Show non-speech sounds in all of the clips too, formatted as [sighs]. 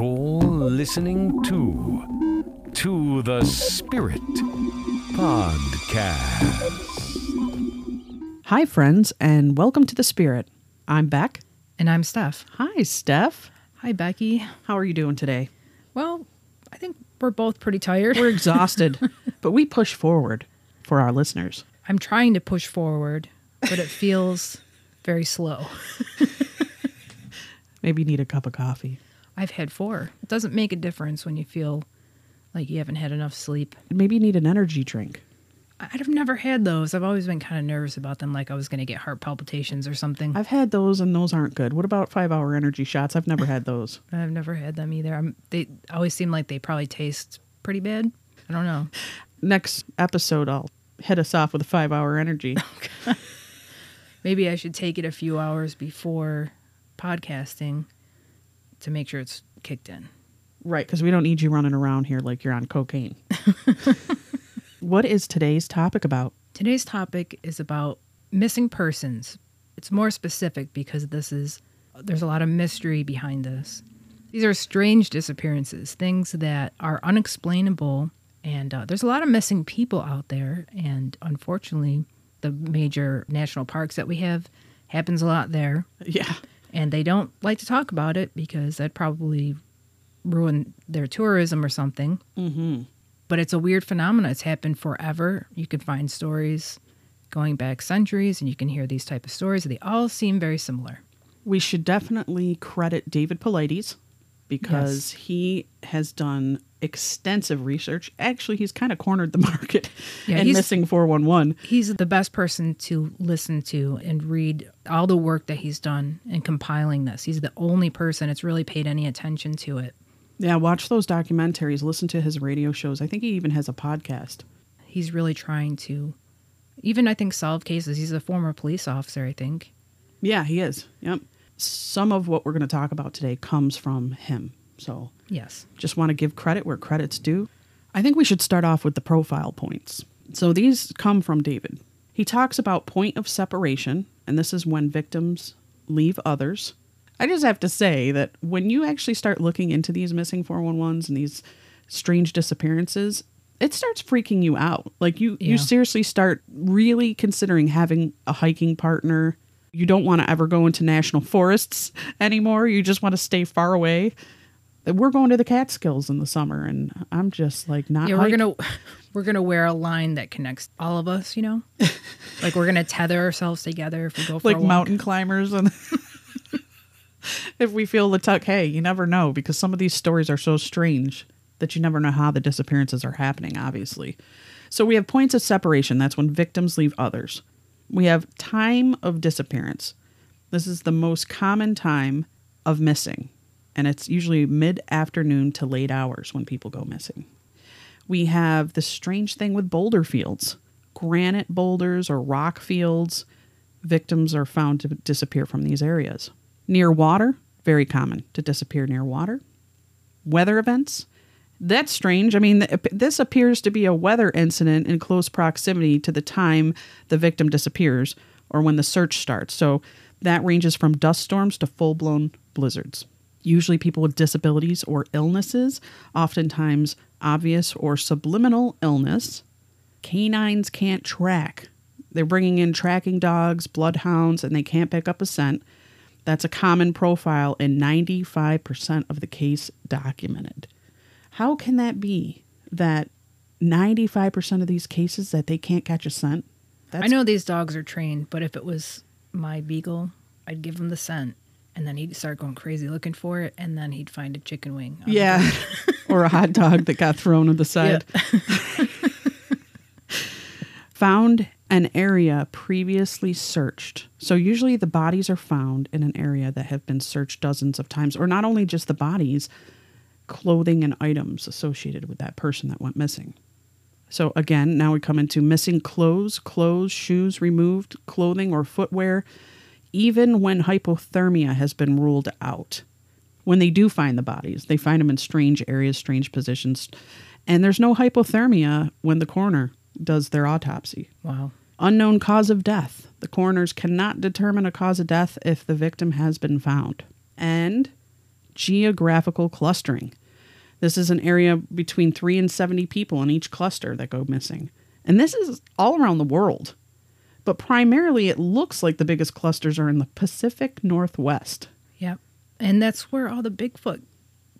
You're listening to To the Spirit Podcast. Hi, friends, and welcome to the Spirit. I'm Beck. And I'm Steph. Hi, Steph. Hi, Becky. How are you doing today? Well, I think we're both pretty tired. We're exhausted, [laughs] but we push forward for our listeners. I'm trying to push forward, but it feels very slow. [laughs] Maybe you need a cup of coffee. I've had four. It doesn't make a difference when you feel like you haven't had enough sleep. Maybe you need an energy drink. I've never had those. I've always been kind of nervous about them, like I was going to get heart palpitations or something. I've had those, and those aren't good. What about five hour energy shots? I've never had those. [laughs] I've never had them either. I'm, they always seem like they probably taste pretty bad. I don't know. Next episode, I'll hit us off with a five hour energy. [laughs] Maybe I should take it a few hours before podcasting to make sure it's kicked in. right, because we don't need you running around here like you're on cocaine. [laughs] what is today's topic about? Today's topic is about missing persons. It's more specific because this is there's a lot of mystery behind this. These are strange disappearances, things that are unexplainable, and uh, there's a lot of missing people out there. And unfortunately, the major national parks that we have happens a lot there, Yeah. And they don't like to talk about it because that probably ruin their tourism or something Mm-hmm. but it's a weird phenomenon. It's happened forever. You can find stories going back centuries, and you can hear these type of stories. They all seem very similar. We should definitely credit David Paulides because he has done extensive research. Actually, he's kind of cornered the [laughs] market Yeah, and missing 411. He's the best person to listen to and read all the work that he's done in compiling this. He's the only person that's really paid any attention to it. Yeah, watch those documentaries, listen to his radio shows. I think he even has a podcast. He's really trying to, even I think, solve cases. He's a former police officer, I think. Yeah, he is. Yep. Some of what we're going to talk about today comes from him. So Yes. just want to give credit where credit's due. I think we should start off with the profile points. So these come from David. He talks about point of separation, and this is when victims leave others. I just have to say that when you actually start looking into these missing 411s and these strange disappearances, it starts freaking you out. Like you you seriously start really considering having a hiking partner. You don't want to ever go into national forests [laughs] anymore. You just want to stay far away we're going to the Catskills in the summer, and I'm just like not. Yeah, we're hike- gonna [laughs] we're gonna wear a line that connects all of us. You know, [laughs] like we're gonna tether ourselves together if we go for like a walk. mountain climbers, and [laughs] if we feel the tuck, hey, you never know because some of these stories are so strange that you never know how the disappearances are happening. Obviously, so we have points of separation. That's when victims leave others. We have time of disappearance. This is the most common time of missing, and it's usually mid afternoon to late hours when people go missing. We have the strange thing with boulder fields, granite boulders or rock fields. Victims are found to disappear from these areas. Near water, very common to disappear near water. Weather events, that's strange. I mean, this appears to be a weather incident in close proximity to the time the victim disappears or when the search starts. So that ranges from dust storms to full blown blizzards. Usually, people with disabilities or illnesses, oftentimes obvious or subliminal illness. Canines can't track. They're bringing in tracking dogs, bloodhounds, and they can't pick up a scent. That's a common profile in 95% of the case documented. How can that be that 95% of these cases that they can't catch a scent? That's I know these dogs are trained, but if it was my beagle, I'd give him the scent, and then he'd start going crazy looking for it, and then he'd find a chicken wing. Yeah. [laughs] or a hot dog that got thrown on the side. [laughs] found an area previously searched. So usually the bodies are found in an area that have been searched dozens of times, or not only just the bodies, clothing and items associated with that person that went missing. So again, now we come into missing clothes, clothes, shoes removed, clothing or footwear, even when hypothermia has been ruled out. When they do find the bodies, they find them in strange areas, strange positions, and there's no hypothermia when the coroner does their autopsy. Wow. Unknown cause of death. The coroners cannot determine a cause of death if the victim has been found. And geographical clustering. This is an area between 3 and 70 people in each cluster that go missing. And this is all around the world. But primarily, it looks like the biggest clusters are in the Pacific Northwest. Yep. And that's where all the Bigfoot,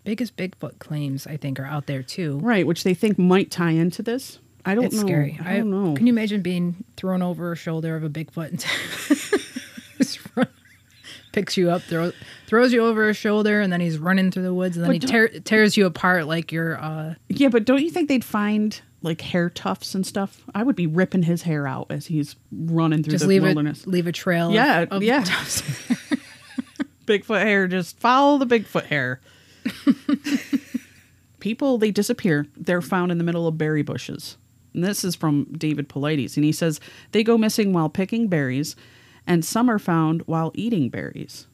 biggest Bigfoot claims, I think, are out there too. Right, which they think might tie into this. I don't It's know. scary. I don't know. Can you imagine being thrown over a shoulder of a Bigfoot and [laughs] run, picks you up, throws throws you over his shoulder, and then he's running through the woods, and then But he tear, tears you apart like you're. Uh, Yeah, but don't you think they'd find like hair tufts and stuff? I would be ripping his hair out as he's running through just the leave wilderness. it, leave a trail. Yeah, of yeah. tufts. [laughs] Bigfoot hair, just follow the Bigfoot hair. [laughs] People, they disappear. They're found in the middle of berry bushes. And this is from David Paulides. And he says they go missing while picking berries, and some are found while eating berries.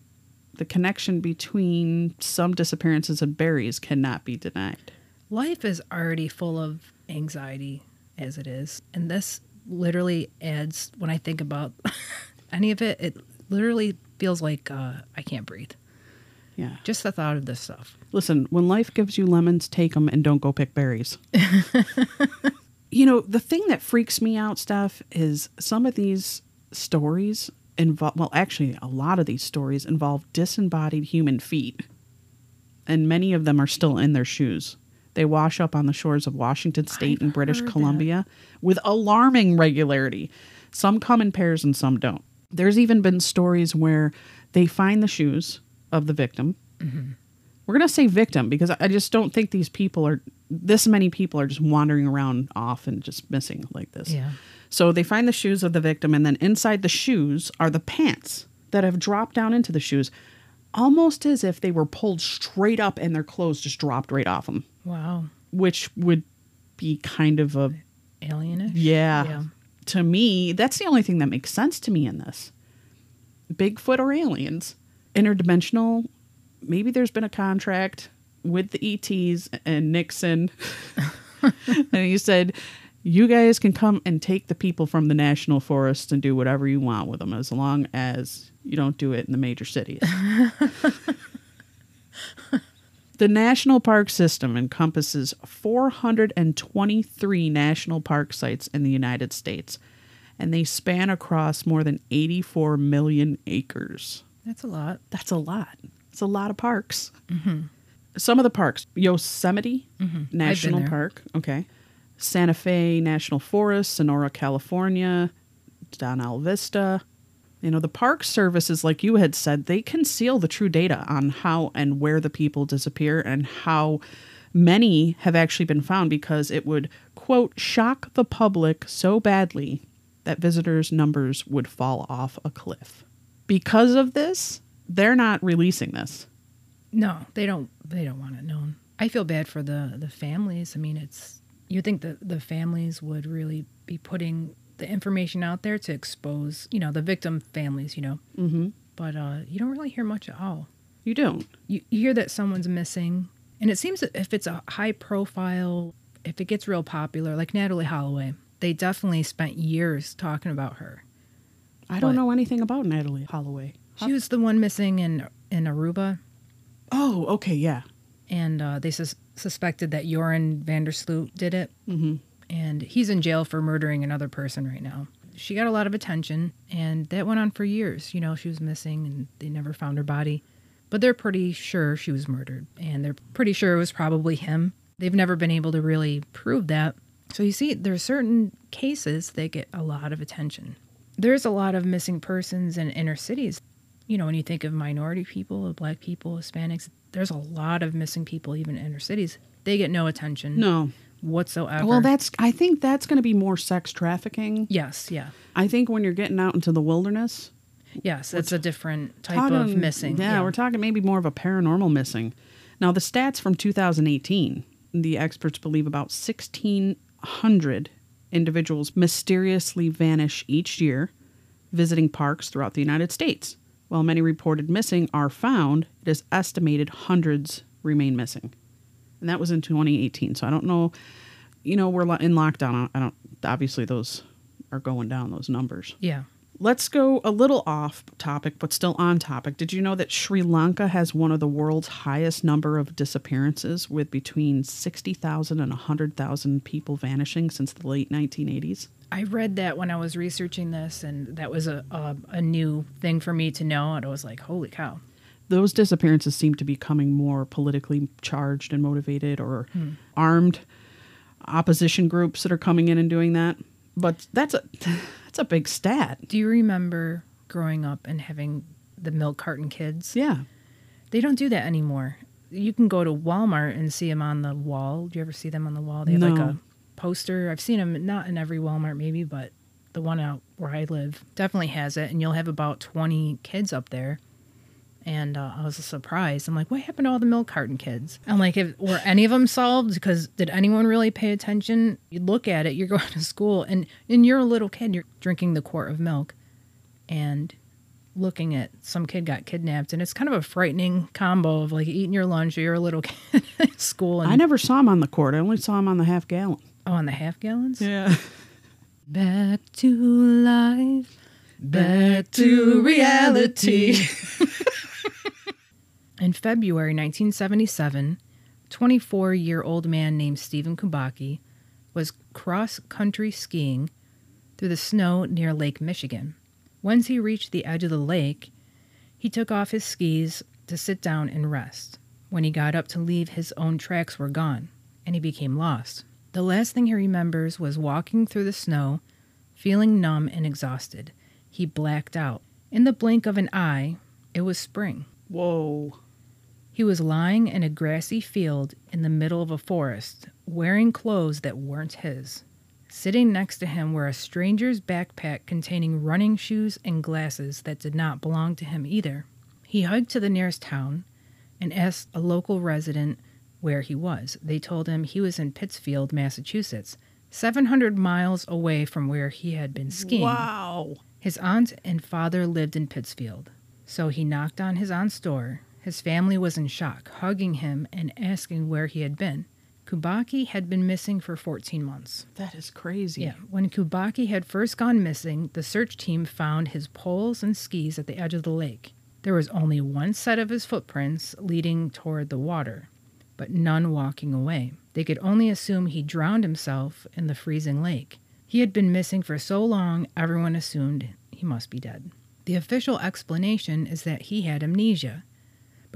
The connection between some disappearances and berries cannot be denied. Life is already full of anxiety as it is, and this literally adds. When I think about [laughs] any of it, it literally feels like uh, I can't breathe. Yeah. Just the thought of this stuff. Listen, when life gives you lemons, take them and don't go pick berries. [laughs] you know, the thing that freaks me out, Steph, is some of these stories involve, well, actually, a lot of these stories involve disembodied human feet. And many of them are still in their shoes. They wash up on the shores of Washington State I've and British heard that. Columbia with alarming regularity. Some come in pairs and some don't. There's even been stories where they find the shoes of the victim. Mm-hmm. We're going to say victim because I just don't think these people are, this many people are just wandering around off and just missing like this. Yeah. So they find the shoes of the victim, and then inside the shoes are the pants that have dropped down into the shoes, almost as if they were pulled straight up and their clothes just dropped right off them, Wow. which would be kind of a Alienish. yeah. Yeah. To me, that's the only thing that makes sense to me in this. Bigfoot or aliens, interdimensional. Maybe there's been a contract with the ETs and Nixon, [laughs] and he said, "You guys can come and take the people from the national forest and do whatever you want with them, as long as you don't do it in the major cities." [laughs] The national park system encompasses 423 national park sites in the United States, and they span across more than 84 million acres. That's a lot. That's a lot. It's a lot of parks. Mm-hmm. Some of the parks Yosemite mm-hmm. National. Park, okay. Santa Fe National Forest, Sonora, California, Donal Vista. You know, the Park Services, like you had said, they conceal the true data on how and where the people disappear and how many have actually been found because it would, quote, shock the public so badly that visitors' numbers would fall off a cliff. Because of this, they're not releasing this. No, they don't. They don't want it known. I feel bad for the the families. I mean, it's you think that the families would really be putting the information out there to expose, you know, the victim families, you know. Mm-hmm. But uh, you don't really hear much at all. You don't. You, you hear that someone's missing, and it seems that if it's a high profile, if it gets real popular, like Natalee Holloway, they definitely spent years talking about her. I don't know anything about Natalee Holloway. She was the one missing in in Aruba, Oh, okay, yeah. and uh, they sus- suspected that Joran van der Sloot did it. Mm-hmm. And he's in jail for murdering another person right now. She got a lot of attention, and that went on for years. You know, she was missing, and they never found her body. But they're pretty sure she was murdered, and they're pretty sure it was probably him. They've never been able to really prove that. So you see, there's certain cases that get a lot of attention. There's a lot of missing persons in inner cities. You know, when you think of minority people, black people, Hispanics, there's a lot of missing people even in inner cities. They get no attention No. Whatsoever. Well, that's. I think that's going to be more sex trafficking. Yes, yeah. I think when you're getting out into the wilderness, Yes, it's a different type talking- of missing. Yeah, we're talking maybe more of a paranormal missing. Now, the stats from 2018, the experts believe about 1,600 individuals mysteriously vanish each year visiting parks throughout the United States. While many reported missing are found, it is estimated hundreds remain missing. And that was in 2018. So I don't know, you know, we're in lockdown. I don't, obviously, those are going down, those numbers. yeah. Let's go a little off topic, but still on topic. Did you know that Sri Lanka has one of the world's highest number of disappearances, with between 60,000 and 100,000 people vanishing since the late 1980s? I read that when I was researching this, and that was a, a, a new thing for me to know. And I was like, holy cow. Those disappearances seem to be coming more politically charged and motivated or hmm. armed opposition groups that are coming in and doing that. But that's a [sighs] that's a big stat. Do you remember growing up and having the milk carton kids? Yeah. They don't do that anymore. You can go to Walmart and see them on the wall. Do you ever see them on the wall? They have like a poster. I've seen them not in every Walmart, maybe, but the one out where I live definitely has it. And you'll have about 20 kids up there. And uh, I was surprised. I'm like, what happened to all the milk carton kids? I'm like, if, were any of them solved? Because did anyone really pay attention? You look at it, you're [laughs] going to school, and, and you're a little kid, you're drinking the quart of milk. And looking at some kid got kidnapped and it's kind of a frightening combo of like eating your lunch or you're a little [laughs] kid at school and I never saw him on the court. I only saw him on the half gallon. oh on the half gallons Yeah. [laughs] back to life back to reality in february 1977 24 year old man named stephen kubacki was cross country skiing through the snow near lake michigan once he reached the edge of the lake He took off his skis to sit down and rest. When he got up to leave, his own tracks were gone, and he became lost. The last thing he remembers was walking through the snow, feeling numb and exhausted. He blacked out. In the blink of an eye, it was spring. Whoa. He was lying in a grassy field in the middle of a forest, wearing clothes that weren't his. Sitting next to him were a stranger's backpack containing running shoes and glasses that did not belong to him either. He hiked to the nearest town and asked a local resident where he was. They told him he was in Pittsfield, Massachusetts, 700 miles away from where he had been skiing. Wow. His aunt and father lived in Pittsfield, so he knocked on his aunt's door. His family was in shock, hugging him and asking where he had been. Kubacki had been missing for 14 months. That is crazy. Yeah, when Kubacki had first gone missing, the search team found his poles and skis at the edge of the lake. There was only one set of his footprints leading toward the water, but none walking away. They could only assume he drowned himself in the freezing lake. He had been missing for so long, everyone assumed he must be dead. The official explanation is that he had amnesia.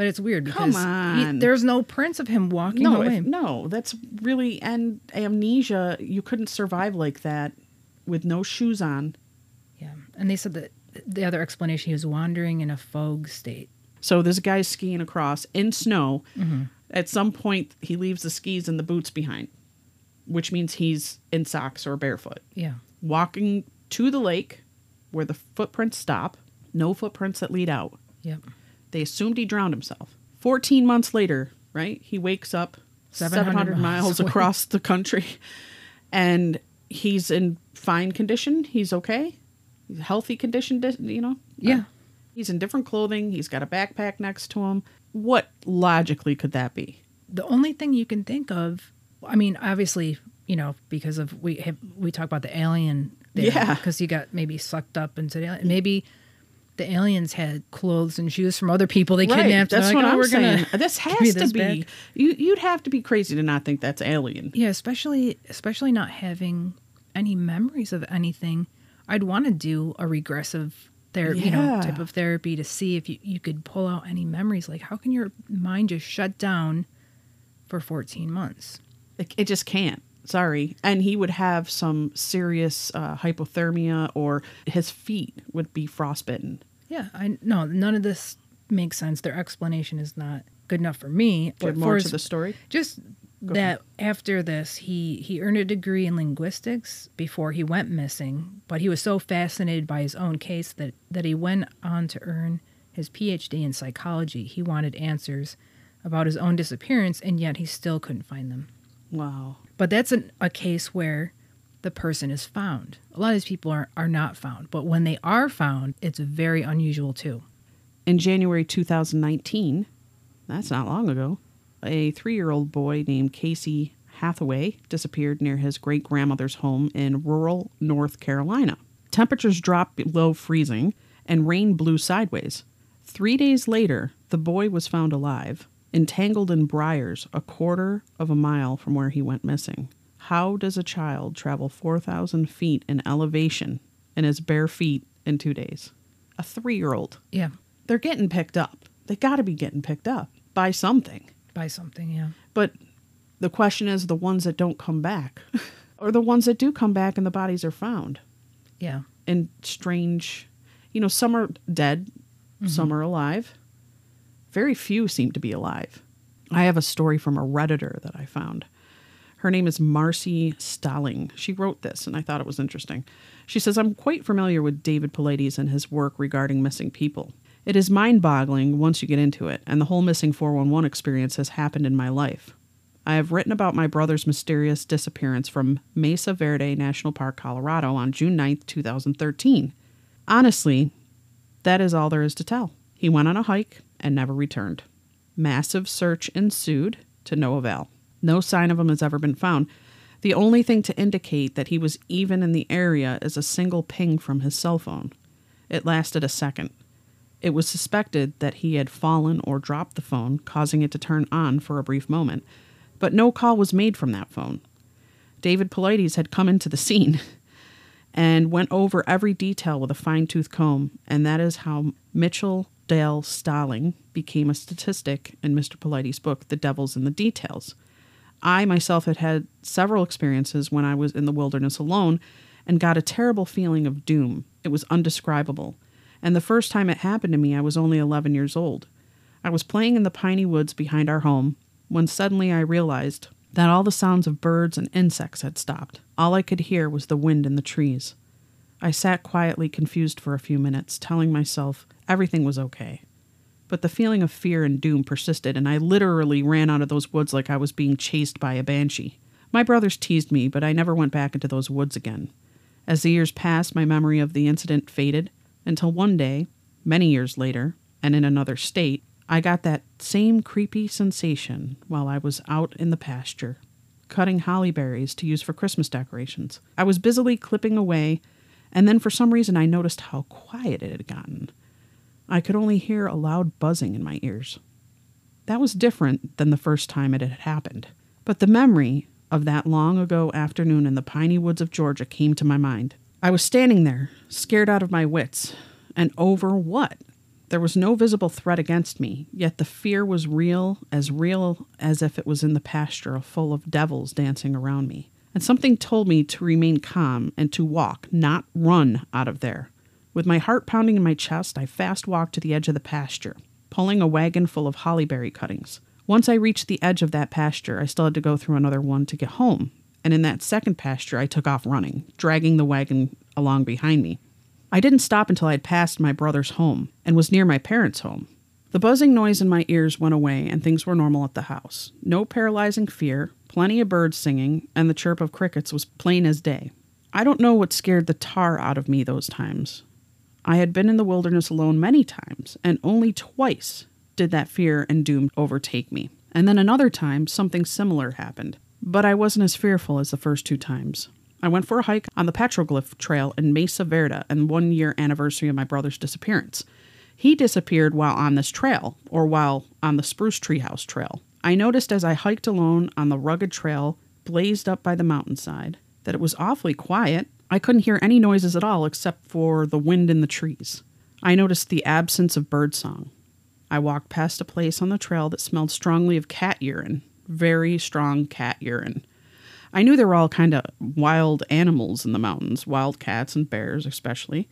But it's weird Come because he- there's no prints of him walking No, away. if, no, that's really and amnesia. You couldn't survive like that with no shoes on. Yeah. And they said that the other explanation he was wandering in a fog state. So this guy's skiing across in snow. Mm-hmm. At some point, he leaves the skis and the boots behind, which means he's in socks or barefoot. Yeah. Walking to the lake where the footprints stop, no footprints that lead out. Yep. They assumed he drowned himself. 14 months later, right? He wakes up 700 700, miles away. across the country and he's in fine condition. He's okay. He's healthy condition, you know? Yeah. He's in different clothing. He's got a backpack next to him. What logically could that be? The only thing you can think of, I mean, obviously, you know, because of we have we talk about the alien, Yeah. because he got maybe sucked up into the alien. Maybe the aliens had clothes and shoes from other people they kidnapped. and That's they're what "Oh, I'm we're saying. Gonna this has to be. back." You you'd have to be crazy to not think that's alien. Yeah, especially especially not having any memories of anything. I'd want to do a regressive therapy, you know, type of therapy to see if you, you could pull out any memories. Like, how can your mind just shut down for 14 months? It, it just can't. Sorry. And he would have some serious uh, hypothermia, or his feet would be frostbitten. Yeah, I no, none of this makes sense. Their explanation is not good enough for me. But more for to the story. just that after this he he earned a degree in linguistics before he went missing but he was so fascinated by his own case that that he went on to earn his phd in psychology he wanted answers about his own disappearance and yet he still couldn't find them Wow. but that's an, a case where the person is found a lot of these people are, are not found but when they are found it's very unusual too In January 2019, that's not long ago, a three year old boy named Casey Hathaway disappeared near his great grandmother's home in rural North Carolina. Temperatures dropped below freezing, and rain blew sideways. Three days later, the boy was found alive, entangled in briars a quarter of a mile from where he went missing. How does a child travel 4,000 feet in elevation in his bare feet in two days? A three year old. Yeah. They're getting picked up. They got to be getting picked up by something. By something, yeah. But the question is the ones that don't come back, [laughs] or the ones that do come back and the bodies are found Yeah. in strange, you know, some are dead, mm-hmm. some are alive. Very few seem to be alive. I have a story from a Redditor that I found. Her name is Marcy Stalling. She wrote this, and I thought it was interesting. She says, I'm quite familiar with David Paulides and his work regarding missing people. It is mind boggling once you get into it, and the whole missing 411 experience has happened in my life. I have written about my brother's mysterious disappearance from Mesa Verde National Park, Colorado on June 9th, 2013. Honestly, that is all there is to tell. He went on a hike and never returned. Massive search ensued to no avail. No sign of him has ever been found. The only thing to indicate that he was even in the area is a single ping from his cell phone. It lasted a second. It was suspected that he had fallen or dropped the phone, causing it to turn on for a brief moment, but no call was made from that phone. David Paulides had come into the [laughs] scene and went over every detail with a fine tooth comb, and that is how Mitchell Dale Stalling became a statistic in Mr. Paulides' book, The Devil's in the Details. I myself had had several experiences when I was in the wilderness alone and got a terrible feeling of doom. It was undescribable. And the first time it happened to me, I was only 11 years old. I was playing in the piney woods behind our home when suddenly I realized that all the sounds of birds and insects had stopped. All I could hear was the wind in the trees. I sat quietly confused for a few minutes, telling myself everything was okay. But the feeling of fear and doom persisted, and I literally ran out of those woods like I was being chased by a banshee. My brothers teased me, but I never went back into those woods again. As the years passed, my memory of the incident faded until one day, many years later, and in another state, I got that same creepy sensation while I was out in the pasture, cutting holly berries to use for Christmas decorations. I was busily clipping away, and then for some reason I noticed how quiet it had gotten. I could only hear a loud buzzing in my ears. That was different than the first time it had happened. But the memory of that long ago afternoon in the piney woods of Georgia came to my mind. I was standing there, scared out of my wits. And over what? There was no visible threat against me, yet the fear was real, as real as if it was in the pasture full of devils dancing around me. And something told me to remain calm and to walk, not run out of there. With my heart pounding in my chest, I fast walked to the edge of the pasture, pulling a wagon full of hollyberry cuttings. Once I reached the edge of that pasture, I still had to go through another one to get home. And in that second pasture, I took off running, dragging the wagon along behind me. I didn't stop until I had passed my brother's home and was near my parents' home. The buzzing noise in my ears went away and things were normal at the house. No paralyzing fear, plenty of birds singing, and the chirp of crickets was plain as day. I don't know what scared the tar out of me those times. I had been in the wilderness alone many times, and only twice did that fear and doom overtake me. And then another time, something similar happened. But I wasn't as fearful as the first two times. I went for a hike on the Petroglyph Trail in Mesa Verde and one year anniversary of my brother's disappearance. He disappeared while on this trail, or while on the Spruce Treehouse Trail. I noticed as I hiked alone on the rugged trail blazed up by the mountainside that it was awfully quiet. I couldn't hear any noises at all except for the wind in the trees. I noticed the absence of birdsong. I walked past a place on the trail that smelled strongly of cat urine, very strong cat urine. I knew there were all kind of wild animals in the mountains, wild cats and bears especially.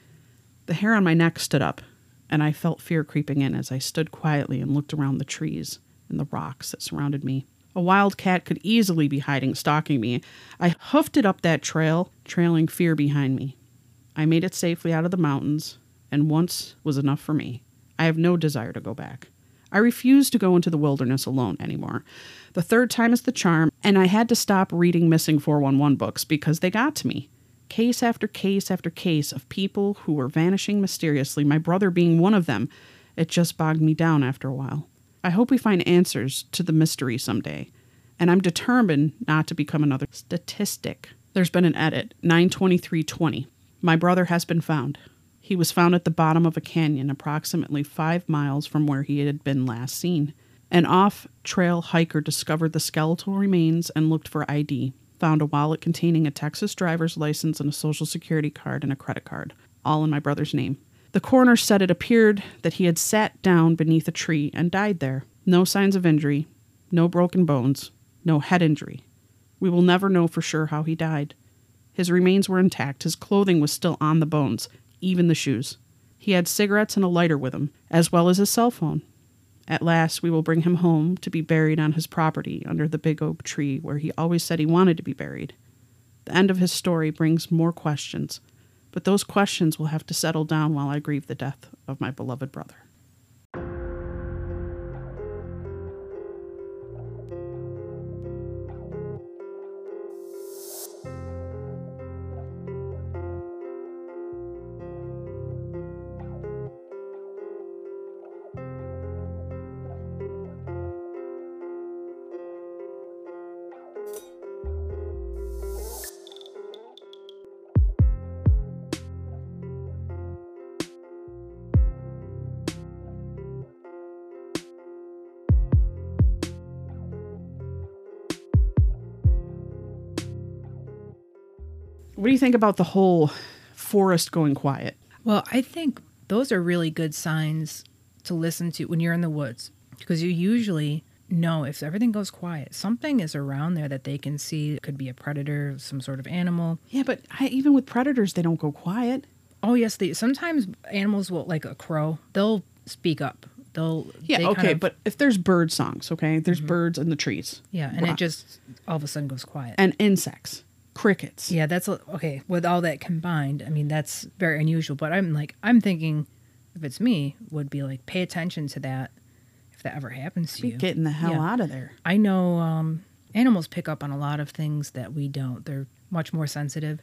The hair on my neck stood up, and I felt fear creeping in as I stood quietly and looked around the trees and the rocks that surrounded me. A wild cat could easily be hiding, stalking me. I hoofed it up that trail, trailing fear behind me. I made it safely out of the mountains, and once was enough for me. I have no desire to go back. I refuse to go into the wilderness alone anymore. The third time is the charm, and I had to stop reading missing 411 books because they got to me. Case after case after case of people who were vanishing mysteriously, my brother being one of them. It just bogged me down after a while. I hope we find answers to the mystery someday, and I'm determined not to become another statistic. There's been an edit, 92320. My brother has been found. He was found at the bottom of a canyon approximately five miles from where he had been last seen. An off trail hiker discovered the skeletal remains and looked for ID. Found a wallet containing a Texas driver's license and a social security card and a credit card, all in my brother's name. The coroner said it appeared that he had sat down beneath a tree and died there. No signs of injury, no broken bones, no head injury. We will never know for sure how he died. His remains were intact, his clothing was still on the bones, even the shoes. He had cigarettes and a lighter with him, as well as his cell phone. At last, we will bring him home to be buried on his property under the big oak tree where he always said he wanted to be buried. The end of his story brings more questions, but those questions will have to settle down while I grieve the death of my beloved brother. What do you think about the whole forest going quiet? Well, I think those are really good signs to listen to when you're in the woods because you usually know if everything goes quiet, something is around there that they can see. It could be a predator, some sort of animal. Yeah, but I, even with predators, they don't go quiet. Oh yes, they sometimes animals will like a crow. They'll speak up. They'll Yeah, they okay, kind of- but if there's bird songs, okay, there's mm-hmm. birds in the trees. yeah, and Wow. it just all of a sudden goes quiet. and insects, crickets. Yeah, that's okay. With all that combined, I mean, that's very unusual. But I'm like, I'm thinking, if it's me, would be like, pay attention to that. If that ever happens to Be you, getting the hell Yeah. out of there. I know um, animals pick up on a lot of things that we don't. They're much more sensitive,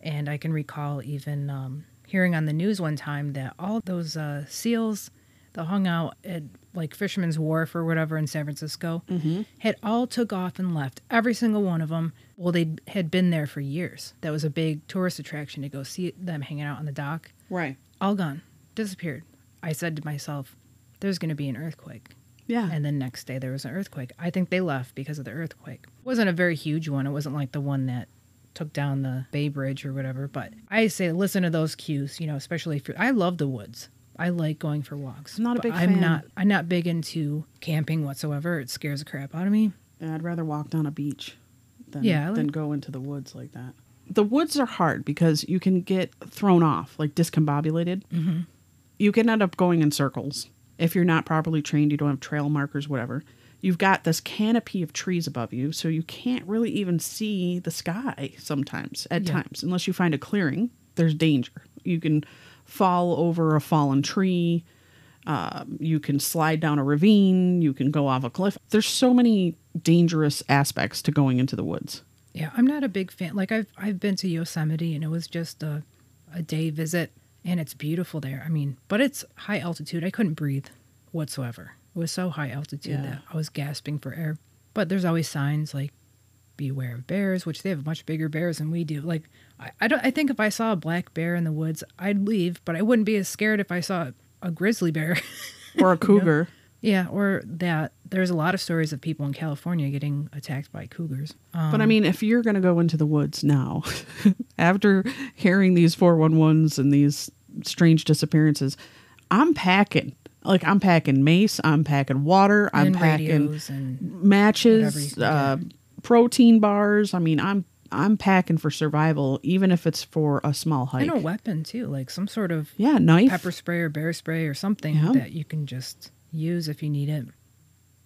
and I can recall even um, hearing on the news one time that all those uh, seals that hung out at like Fisherman's Wharf or whatever in San Francisco mm-hmm. had all took off and left. Every single one of them. Well, they had been there for years. That was a big tourist attraction to go see them hanging out on the dock. Right. All gone, disappeared. I said to myself, "There's going to be an earthquake." Yeah. And then next day there was an earthquake. I think they left because of the earthquake. It wasn't a very huge one. It wasn't like the one that took down the Bay Bridge or whatever. But I say listen to those cues, you know, especially if you're, I love the woods. I like going for walks. I'm not a big I'm fan. not. I'm not big into camping whatsoever. It scares the crap out of me. Yeah, I'd rather walk down a beach than, Yeah, like- than go into the woods like that. The woods are hard because you can get thrown off, like discombobulated. Mm-hmm. You can end up going in circles. If you're not properly trained, you don't have trail markers, whatever. You've got this canopy of trees above you, so you can't really even see the sky sometimes, at Yeah. times, unless you find a clearing. There's danger. You can fall over a fallen tree. Um, you can slide down a ravine. You can go off a cliff. There's so many dangerous aspects to going into the woods. Yeah, I'm not a big fan. Like I've I've been to Yosemite and it was just a a day visit and it's beautiful there. I mean, but it's high altitude. I couldn't breathe whatsoever. It was so high altitude Yeah. that I was gasping for air. But there's always signs like beware of bears, which they have much bigger bears than we do. Like I, I don't I think if I saw a black bear in the woods, I'd leave, but I wouldn't be as scared if I saw a grizzly bear. [laughs] Or a cougar. yeah, or that there's a lot of stories of people in California getting attacked by cougars. Um, But I mean, if you're going to go into the woods now, [laughs] after hearing these 411s and these strange disappearances, I'm packing. Like, I'm packing mace, I'm packing water, I'm packing matches, uh, protein bars. I mean, I'm I'm packing for survival, even if it's for a small hike. and a weapon too, like some sort of Yeah, knife. pepper spray or bear spray or something Yeah. that you can just use if you need it.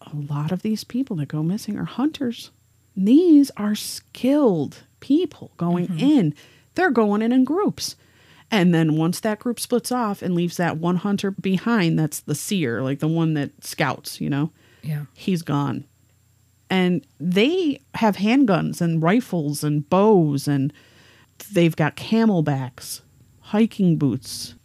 a lot of these people that go missing are hunters. These are skilled people going Mm-hmm. in. They're going in in groups. And then once that group splits off and leaves that one hunter behind, that's the seer, like the one that scouts, you know, Yeah. he's gone. And they have handguns and rifles and bows and they've got camelbacks, hiking boots.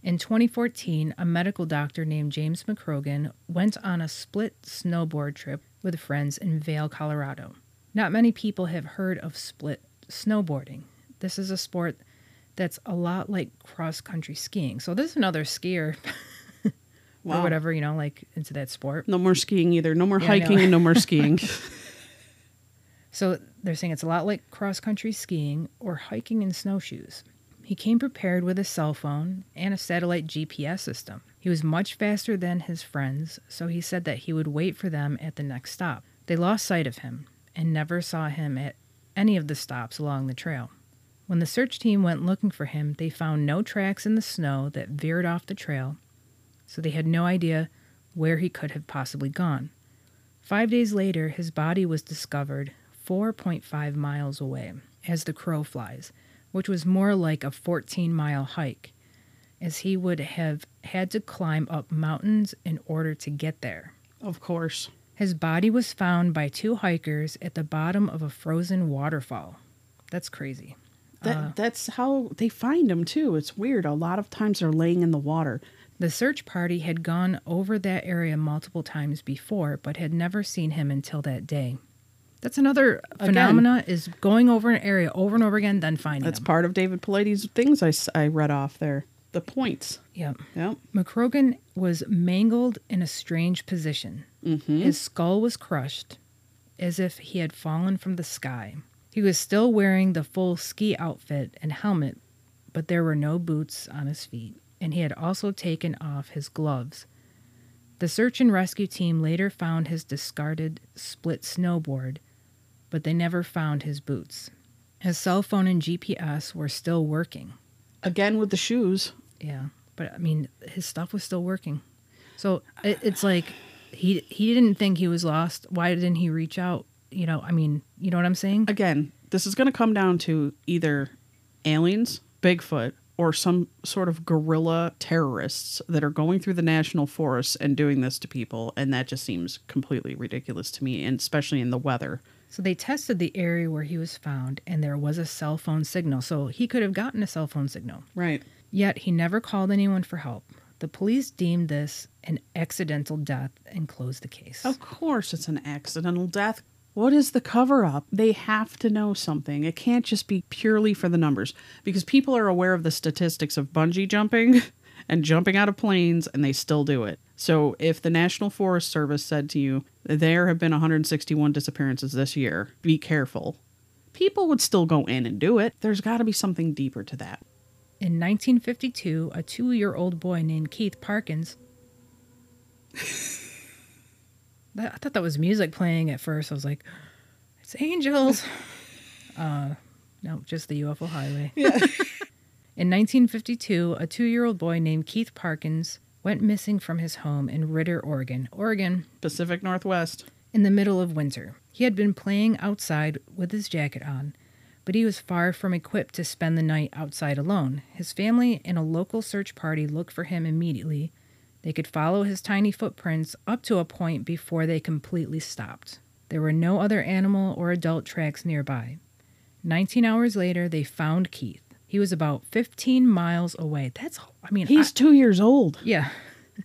In 2014, a medical doctor named James McGrogan went on a split snowboard trip with friends in Vail, Colorado. Not many people have heard of split snowboarding. This is a sport that's a lot like cross country skiing. So this is another skier [laughs] Wow. or whatever, you know, like into that sport. No more skiing either. No more Yeah, hiking and no more skiing. [laughs] [laughs] So they're saying it's a lot like cross country skiing or hiking in snowshoes. He came prepared with a cell phone and a satellite GPS system. He was much faster than his friends, so he said that he would wait for them at the next stop. They lost sight of him and never saw him at any of the stops along the trail. When the search team went looking for him, they found no tracks in the snow that veered off the trail, so they had no idea where he could have possibly gone. Five days later, his body was discovered 4.5 miles away as the crow flies, which was more like a 14 mile hike, as he would have had to climb up mountains in order to get there. of course. His body was found by two hikers at the bottom of a frozen waterfall. That's crazy. That Uh. that's how they find them too. It's weird. A lot of times they're laying in the water. The search party had gone over that area multiple times before, but had never seen him until that day. That's another Again. phenomena is going over an area over and over again, then finding That's part of David Paulides' things I read off there. The points. Yep. Yep. McGrogan was mangled in a strange position. Mm-hmm. His skull was crushed, as if he had fallen from the sky. He was still wearing the full ski outfit and helmet, but there were no boots on his feet, and he had also taken off his gloves. The search and rescue team later found his discarded split snowboard, but they never found his boots. His cell phone and GPS were still working. Again with the shoes. Yeah, but I mean, his stuff was still working. So it, it's like he he didn't think he was lost. Why didn't he reach out? You know, I mean, you know what I'm saying? Again, this is going to come down to either aliens, Bigfoot, or some sort of guerrilla terrorists that are going through the national forests and doing this to people. And that just seems completely ridiculous to me, and especially in the weather. So they tested the area where he was found, and there was a cell phone signal. So he could have gotten a cell phone signal. Right. Yet he never called anyone for help. The police deemed this an accidental death and closed the case. Of course, it's an accidental death. What is the cover up? They have to know something. It can't just be purely for the numbers because people are aware of the statistics of bungee jumping [laughs] and jumping out of planes and they still do it. So, if the National Forest Service said to you, there have been 161 disappearances this year, be careful, people would still go in and do it. There's got to be something deeper to that. In 1952, a two year old boy named Keith Parkins. [laughs] That- I thought that was music playing at first. I was like, it's angels. [laughs] uh, no, just the UFO highway. Yeah. [laughs] in 1952, a two year old boy named Keith Parkins went missing from his home in Ritter, Oregon. Oregon, Pacific Northwest. in the middle of winter. He had been playing outside with his jacket on, but he was far from equipped to spend the night outside alone. His family and a local search party looked for him immediately. They could follow his tiny footprints up to a point before they completely stopped. There were no other animal or adult tracks nearby. 19 hours later, they found Keith. He was about 15 miles away. That's, I mean, He's two years old. yeah. [laughs]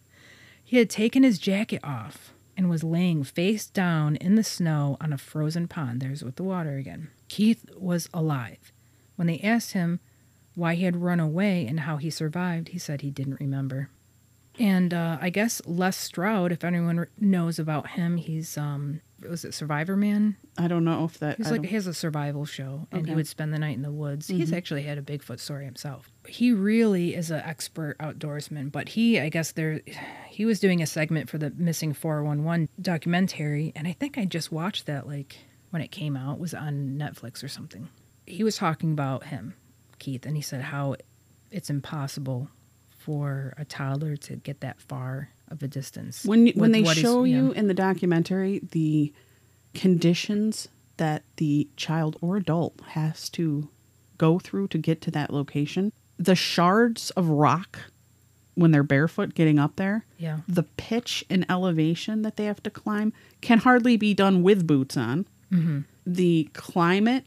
He had taken his jacket off and was laying face down in the snow on a frozen pond. There's with the water again. Keith was alive. When they asked him why he had run away and how he survived, he said he didn't remember. And uh, I guess Les Stroud, if anyone knows about him, he's um, was it Survivor Man? I don't know if that. He's I like don't- he has a survival show, and he would spend the night in the woods. He's actually had a Bigfoot story himself. He really is an expert outdoorsman, but he, I guess, there, he was doing a segment for the Missing Four One One documentary, and I think I just watched that like when it came out. It was on Netflix or something. He was talking about him, Keith, and he said how it's impossible for a toddler to get that far of a distance. when when they show yeah. you in the documentary the conditions that the child or adult has to go through to get to that location the shards of rock when they're barefoot getting up there yeah, the pitch and elevation that they have to climb can hardly be done with boots on Mm-hmm. the climate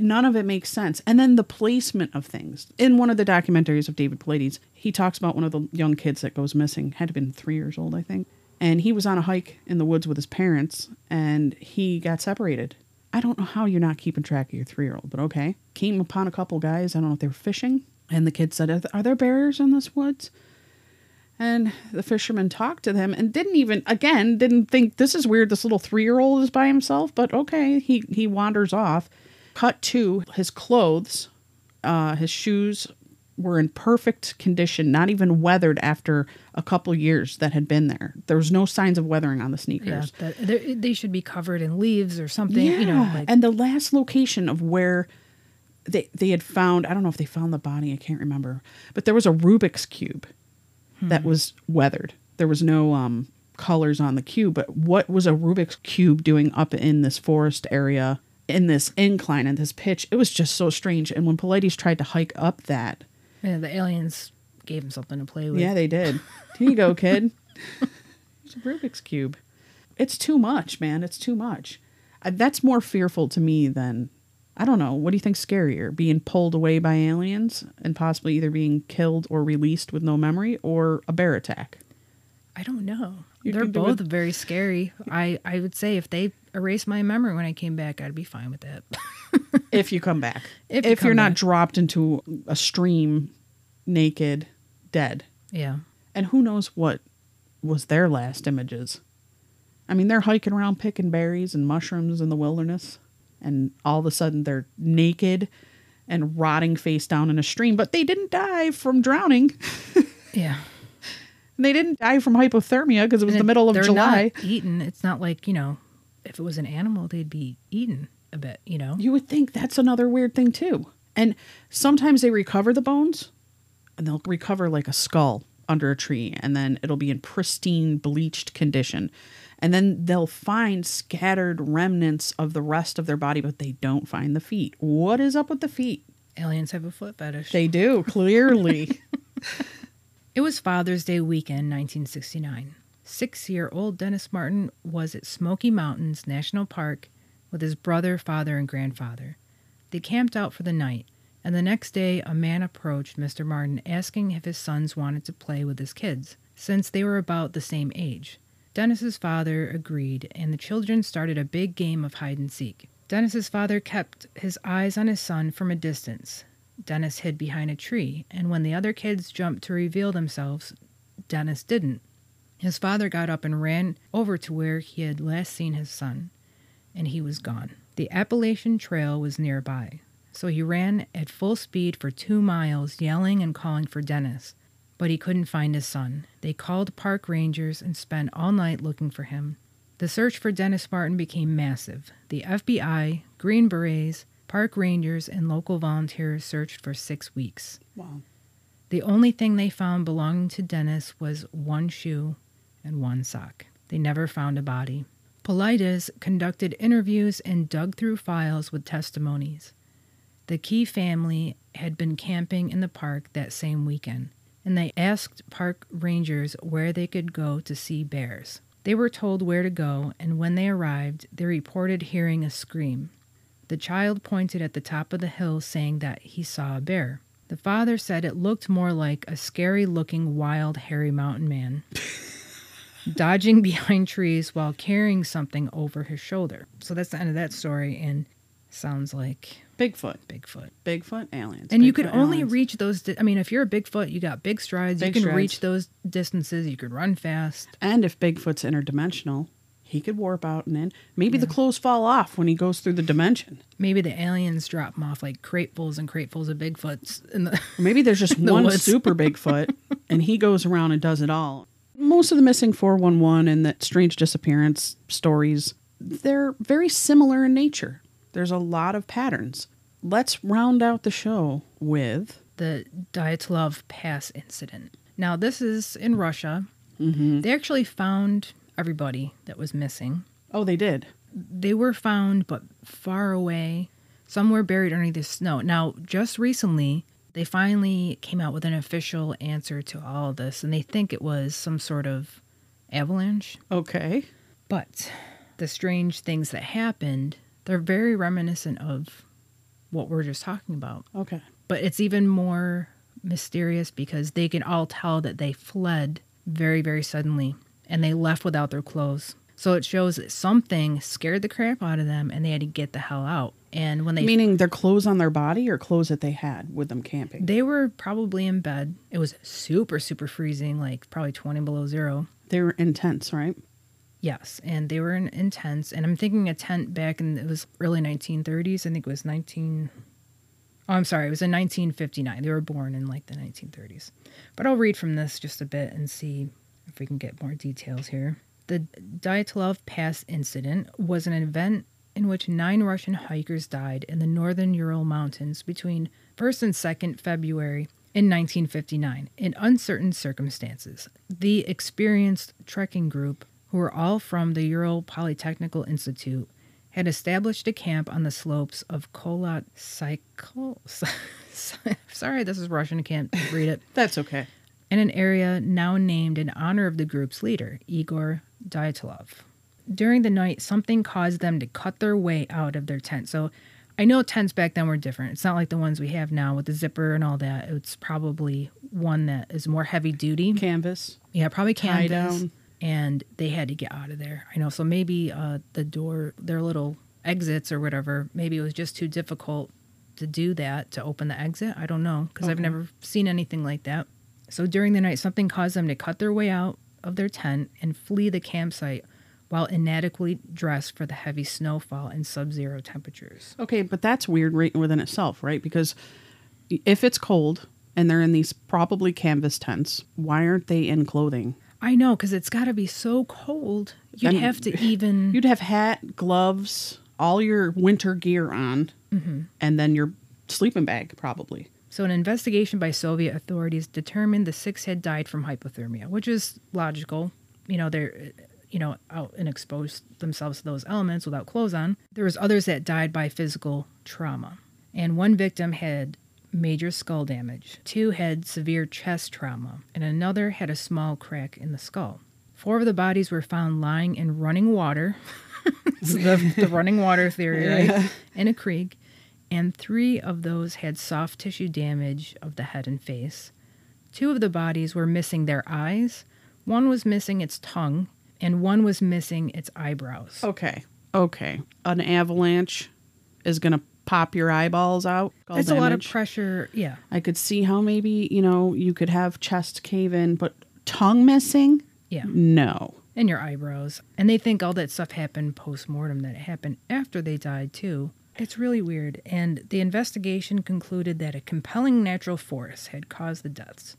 none of it makes sense and then the placement of things in one of the documentaries of david Paulides, he talks about one of the young kids that goes missing had to been three years old i think and he was on a hike in the woods with his parents and he got separated i don't know how you're not keeping track of your three year old but okay came upon a couple guys i don't know if they were fishing And the kid said, Are there bears in this woods? And the fisherman talked to them and didn't even, again, didn't think this is weird. This little three year old is by himself, but okay. He, he wanders off. Cut to his clothes, uh, his shoes were in perfect condition, not even weathered after a couple years that had been there. There was no signs of weathering on the Yeah, sneakers. that, they're- should be covered in leaves or something. You know, like, and the last location of where they they had found I don't know if they found the body I can't remember but there was a Rubik's cube Hmm. that was weathered there was no um colors on the cube but what was a Rubik's cube doing up in this forest area in this incline and this pitch it was just so strange and when Paulides tried to hike up that yeah, the aliens gave him something to play with. yeah they did here you go [laughs] kid it's a Rubik's cube it's too much man it's too much that's more fearful to me than I don't know. What do you think's scarier? Being pulled away by aliens and possibly either being killed or released with no memory or a bear attack? I don't know. You They're both very scary. I, I would say if they erased my memory when I came back, I'd be fine with that. [laughs] If you come back. If If, you you are come not back. dropped into a stream naked, dead. yeah. And who knows what was their last images. I mean, they're hiking around picking berries and mushrooms in the wilderness, and all of a sudden they're naked and rotting face down in a stream, but they didn't die from drowning. [laughs] Yeah. And they didn't die from hypothermia because it was And the middle of they're July. Not eaten. It's not like, you know, if it was an animal, they'd be eaten a bit, you know? You would think that's another weird thing too. And sometimes they recover the bones and they'll recover like a skull under a tree and then it'll be in pristine bleached condition. And then they'll find scattered remnants of the rest of their body, but they don't find the feet. What is up with the feet? Aliens have a foot fetish. They do, clearly. [laughs] It was Father's Day weekend, 1969. Six year old Dennis Martin was at Smoky Mountains National Park with his brother, father, and grandfather. They camped out for the night, and the next day a man approached Mr. Martin asking if his sons wanted to play with his kids, since they were about the same age. Dennis's father agreed, and the children started a big game of hide and seek. Dennis's father kept his eyes on his son from a distance. Dennis hid behind a tree, and when the other kids jumped to reveal themselves, Dennis didn't. His father got up and ran over to where he had last seen his son, and he was gone. The Appalachian Trail was nearby, so he ran at full speed for two miles, yelling and calling for Dennis. But he couldn't find his son. They called park rangers and spent all night looking for him. The search for Dennis Martin became massive. The FBI, Green Berets, park rangers, and local volunteers searched for six weeks. wow. The only thing they found belonging to Dennis was one shoe and one sock. They never found a body. Paulides conducted interviews and dug through files with testimonies. The Key family had been camping in the park that same weekend, and they asked park rangers where they could go to see bears. They were told where to go, and when they arrived, they reported hearing a scream. The child pointed at the top of the hill, saying that he saw a bear. The father said it looked more like a scary looking wild, hairy mountain man, [laughs] dodging [laughs] behind trees while carrying something over his shoulder. So that's the end of that story, and sounds like Bigfoot. Bigfoot. Bigfoot aliens. And you could only aliens. reach those. Di- I mean, if you're a Bigfoot, you got big strides. Big you can strides. reach those distances. You could run fast. And if Bigfoot's interdimensional, he could warp out and in. Maybe the clothes fall off when he goes through the dimension. Maybe the aliens drop him off like cratefuls and cratefuls of Bigfoots. In the maybe there's [laughs] just The one woods. super [laughs] Bigfoot and he goes around and does it all. Most of the missing 411 and that strange disappearance stories, they're very similar in nature. There's a lot of patterns. Let's round out the show with the Dyatlov Pass incident. Now, this is in Russia. Mm-hmm. They actually found everybody that was missing. Oh, they did. They were found, but far away. Some were buried underneath the snow. Now, just recently, they finally came out with an official answer to all of this, and they think it was some sort of avalanche. Okay. But the strange things that happened, they're very reminiscent of what we're just talking about. Okay. But it's even more mysterious because they can all tell that they fled very, very suddenly and they left without their clothes. So it shows that something scared the crap out of them and they had to get the hell out. And when they Meaning their clothes on their body or clothes that they had with them camping. they were probably in bed. It was super super freezing, like probably 20 below 0. They were intense, right? Yes, and they were in intense. And I'm thinking a tent back in it was early 1930s. I think it was 19. Oh, I'm sorry, it was in 1959. They were born in like the 1930s. But I'll read from this just a bit and see if we can get more details here. The Dyatlov Pass incident was an event in which nine Russian hikers died in the northern Ural Mountains between 1st and 2nd February in 1959 in uncertain circumstances. The experienced trekking group, who were all from the Ural Polytechnical Institute, had established a camp on the slopes of Kolat Cycle. [laughs] Sorry, this is Russian. I can't read it. [laughs] That's okay. In an area now named in honor of the group's leader, Igor Dyatlov. During the night, something caused them to cut their way out of their tent. So I know tents back then were different. It's not like the ones we have now with the zipper and all that. It's probably one that is more heavy duty. Canvas. Yeah, probably canvas. down. And they had to get out of there. I know. So maybe uh, the door, their little exits or whatever, maybe it was just too difficult to do that to open the exit. I don't know because I've never seen anything like that. So during the night, something caused them to cut their way out of their tent and flee the campsite while inadequately dressed for the heavy snowfall and sub zero temperatures. Okay, but that's weird right within itself, right? Because if it's cold and they're in these probably canvas tents, why aren't they in clothing? I know because it's got to be so cold. You'd have to [laughs] even. You'd have hat, gloves, all your winter gear on, mm-hmm. and then your sleeping bag, probably. So, an investigation by Soviet authorities determined the six had died from hypothermia, which is logical. You know, they're, you know, out and exposed themselves to those elements without clothes on. There was others that died by physical trauma, and one victim had major skull damage. Two had severe chest trauma, and another had a small crack in the skull. Four of the bodies were found lying in running water. [laughs] The, the running water theory, right? In a creek. And three of those had soft tissue damage of the head and face. Two of the bodies were missing their eyes, one was missing its tongue, and one was missing its eyebrows. Okay. Okay. An avalanche is going to pop your eyeballs out. It's a lot of pressure. Yeah. I could see how maybe, you know, you could have chest cave in, but tongue missing? Yeah. No. And your eyebrows. And they think all that stuff happened post mortem, that it happened after they died, too. It's really weird. And the investigation concluded that a compelling natural force had caused the deaths.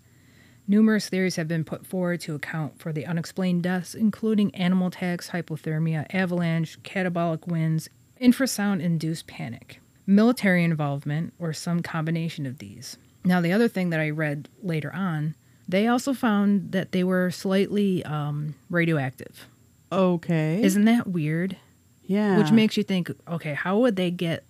Numerous theories have been put forward to account for the unexplained deaths, including animal attacks, hypothermia, avalanche, catabolic winds, infrasound induced panic, military involvement, or some combination of these. Now, the other thing that I read later on, they also found that they were slightly um, radioactive. Okay. Isn't that weird? yeah. Which makes you think, okay, how would they get?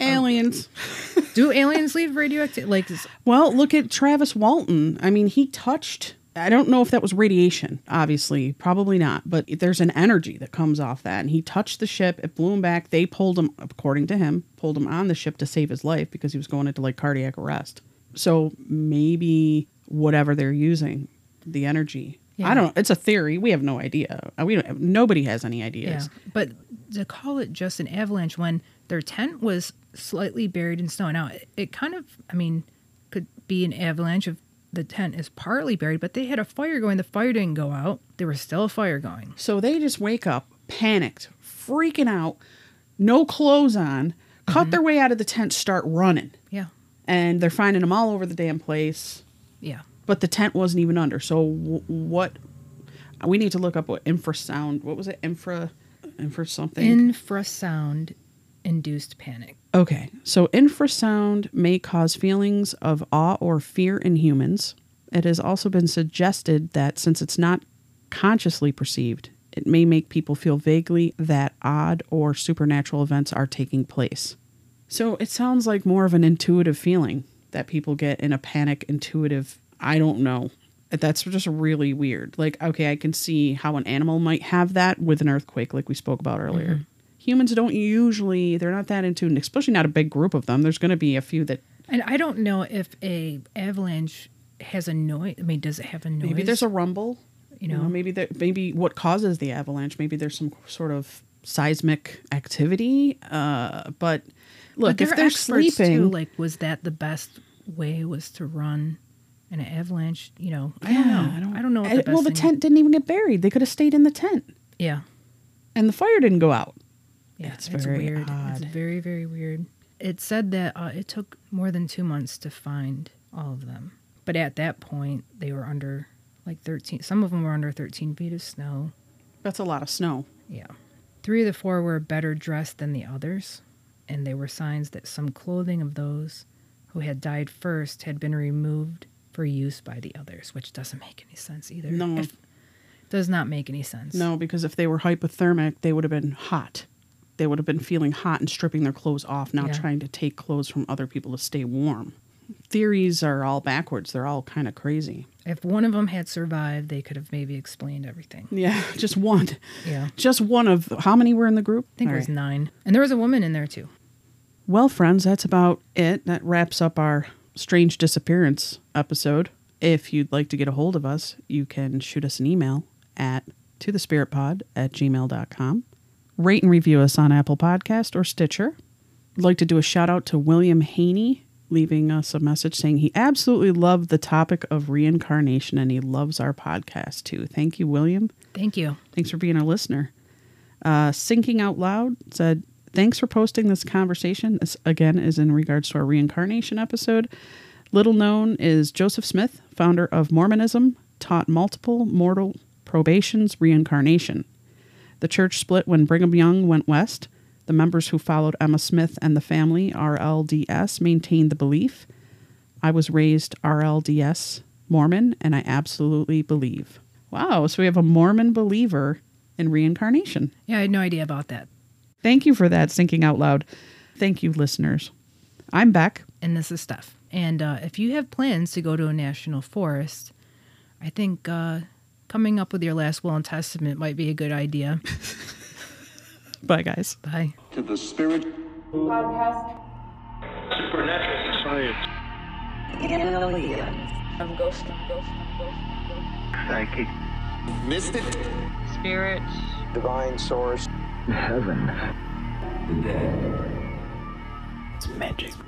Aliens. [laughs] Do aliens leave radioactive? Like, is- Well, look at Travis Walton. I mean, he touched. I don't know if that was radiation, obviously, probably not, but there's an energy that comes off that. And he touched the ship, it blew him back. They pulled him, according to him, pulled him on the ship to save his life because he was going into like cardiac arrest. So maybe whatever they're using, the energy. Yeah. I don't know. It's a theory. We have no idea. Uh, We don't. Nobody has any ideas. yeah. ideas. But to call it just an avalanche when their tent was slightly buried in snow. Now, it, it kind of, I mean, could be an avalanche if the tent is partly buried, but they had a fire going. The fire didn't go out. There was still a fire going. So they just wake up, panicked, freaking out, no clothes on, cut mm-hmm. their way out of the tent, start running. Yeah. And they're finding them all over the damn place. Yeah. But the tent wasn't even under. So w- what? We need to look up what infrasound. What was it? Infra, infra something. Infrasound induced panic. Okay, so infrasound may cause feelings of awe or fear in humans. It has also been suggested that since it's not consciously perceived, it may make people feel vaguely that odd or supernatural events are taking place. So it sounds like more of an intuitive feeling that people get in a panic intuitive, I don't know. That's just really weird. Like, okay, I can see how an animal might have that with an earthquake, like we spoke about earlier. Mm-hmm. Humans don't usually, they're not that in tune, especially not a big group of them. There's going to be a few that And I don't know if a avalanche has a noise. I mean, does it have a noise? maybe there's a rumble. You You know, know, maybe there, maybe what causes the avalanche? Maybe there's some sort of seismic activity. Uh, but look, but if they're sleeping, too, like was that the best way was to run an avalanche? You know, I don't know. I don't, I don't know. What the well, the tent didn't even get buried. They could have stayed in the tent, Yeah, and the fire didn't go out. Yeah, It's it's, very weird. It's very very weird. It said that uh, it took more than two months to find all of them, but at that point they were under like thirteen. Some of them were under thirteen feet of snow. That's a lot of snow. Yeah. Three of the four were better dressed than the others, and they were signs that some clothing of those who had died first had been removed for use by the others, which doesn't make any sense either. No. If- does not make any sense. No, because if they were hypothermic, they would have been hot. They would have been feeling hot and stripping their clothes off, now Yeah. trying to take clothes from other people to stay warm. Theories are all backwards. They're all kind of crazy. If one of them had survived, they could have maybe explained everything. Yeah, [laughs] just one. Yeah. Just one of how many were in the group? I think All it was right. nine. And there was a woman in there too. Well, friends, that's about it. That wraps up our strange disappearance episode. If you'd like to get a hold of us, you can shoot us an email at to the spiritpod at gmail.com. Rate and review us on Apple Podcast or Stitcher. I'd like to do a shout out to William Haney, leaving us a message saying he absolutely loved the topic of reincarnation and he loves our podcast too. Thank you, William. Thank you. Thanks for being a listener. Uh, Thinking Out Loud said, Thanks for posting this conversation. This, again, is in regards to our reincarnation episode. Little known is Joseph Smith, founder of Mormonism, taught multiple mortal probations reincarnation. The church split when Brigham Young went west. The members who followed Emma Smith and the family, RLDS, maintained the belief. I was raised RLDS Mormon, and I absolutely believe. Wow, so we have a Mormon believer in reincarnation. Yeah, I had no idea about that. Thank you for that, thinking out loud. Thank you, listeners. I'm Beck. And this is Steph. And uh, if you have plans to go to a national forest, I think uh, coming up with your last will and testament might be a good idea. [laughs] Bye, guys. Bye. to the spirit podcast Supernatural science. aliens. of ghost, ghost, ghost, Psychic. mystic spirits. Divine source. heaven The dead. It's magic, magic.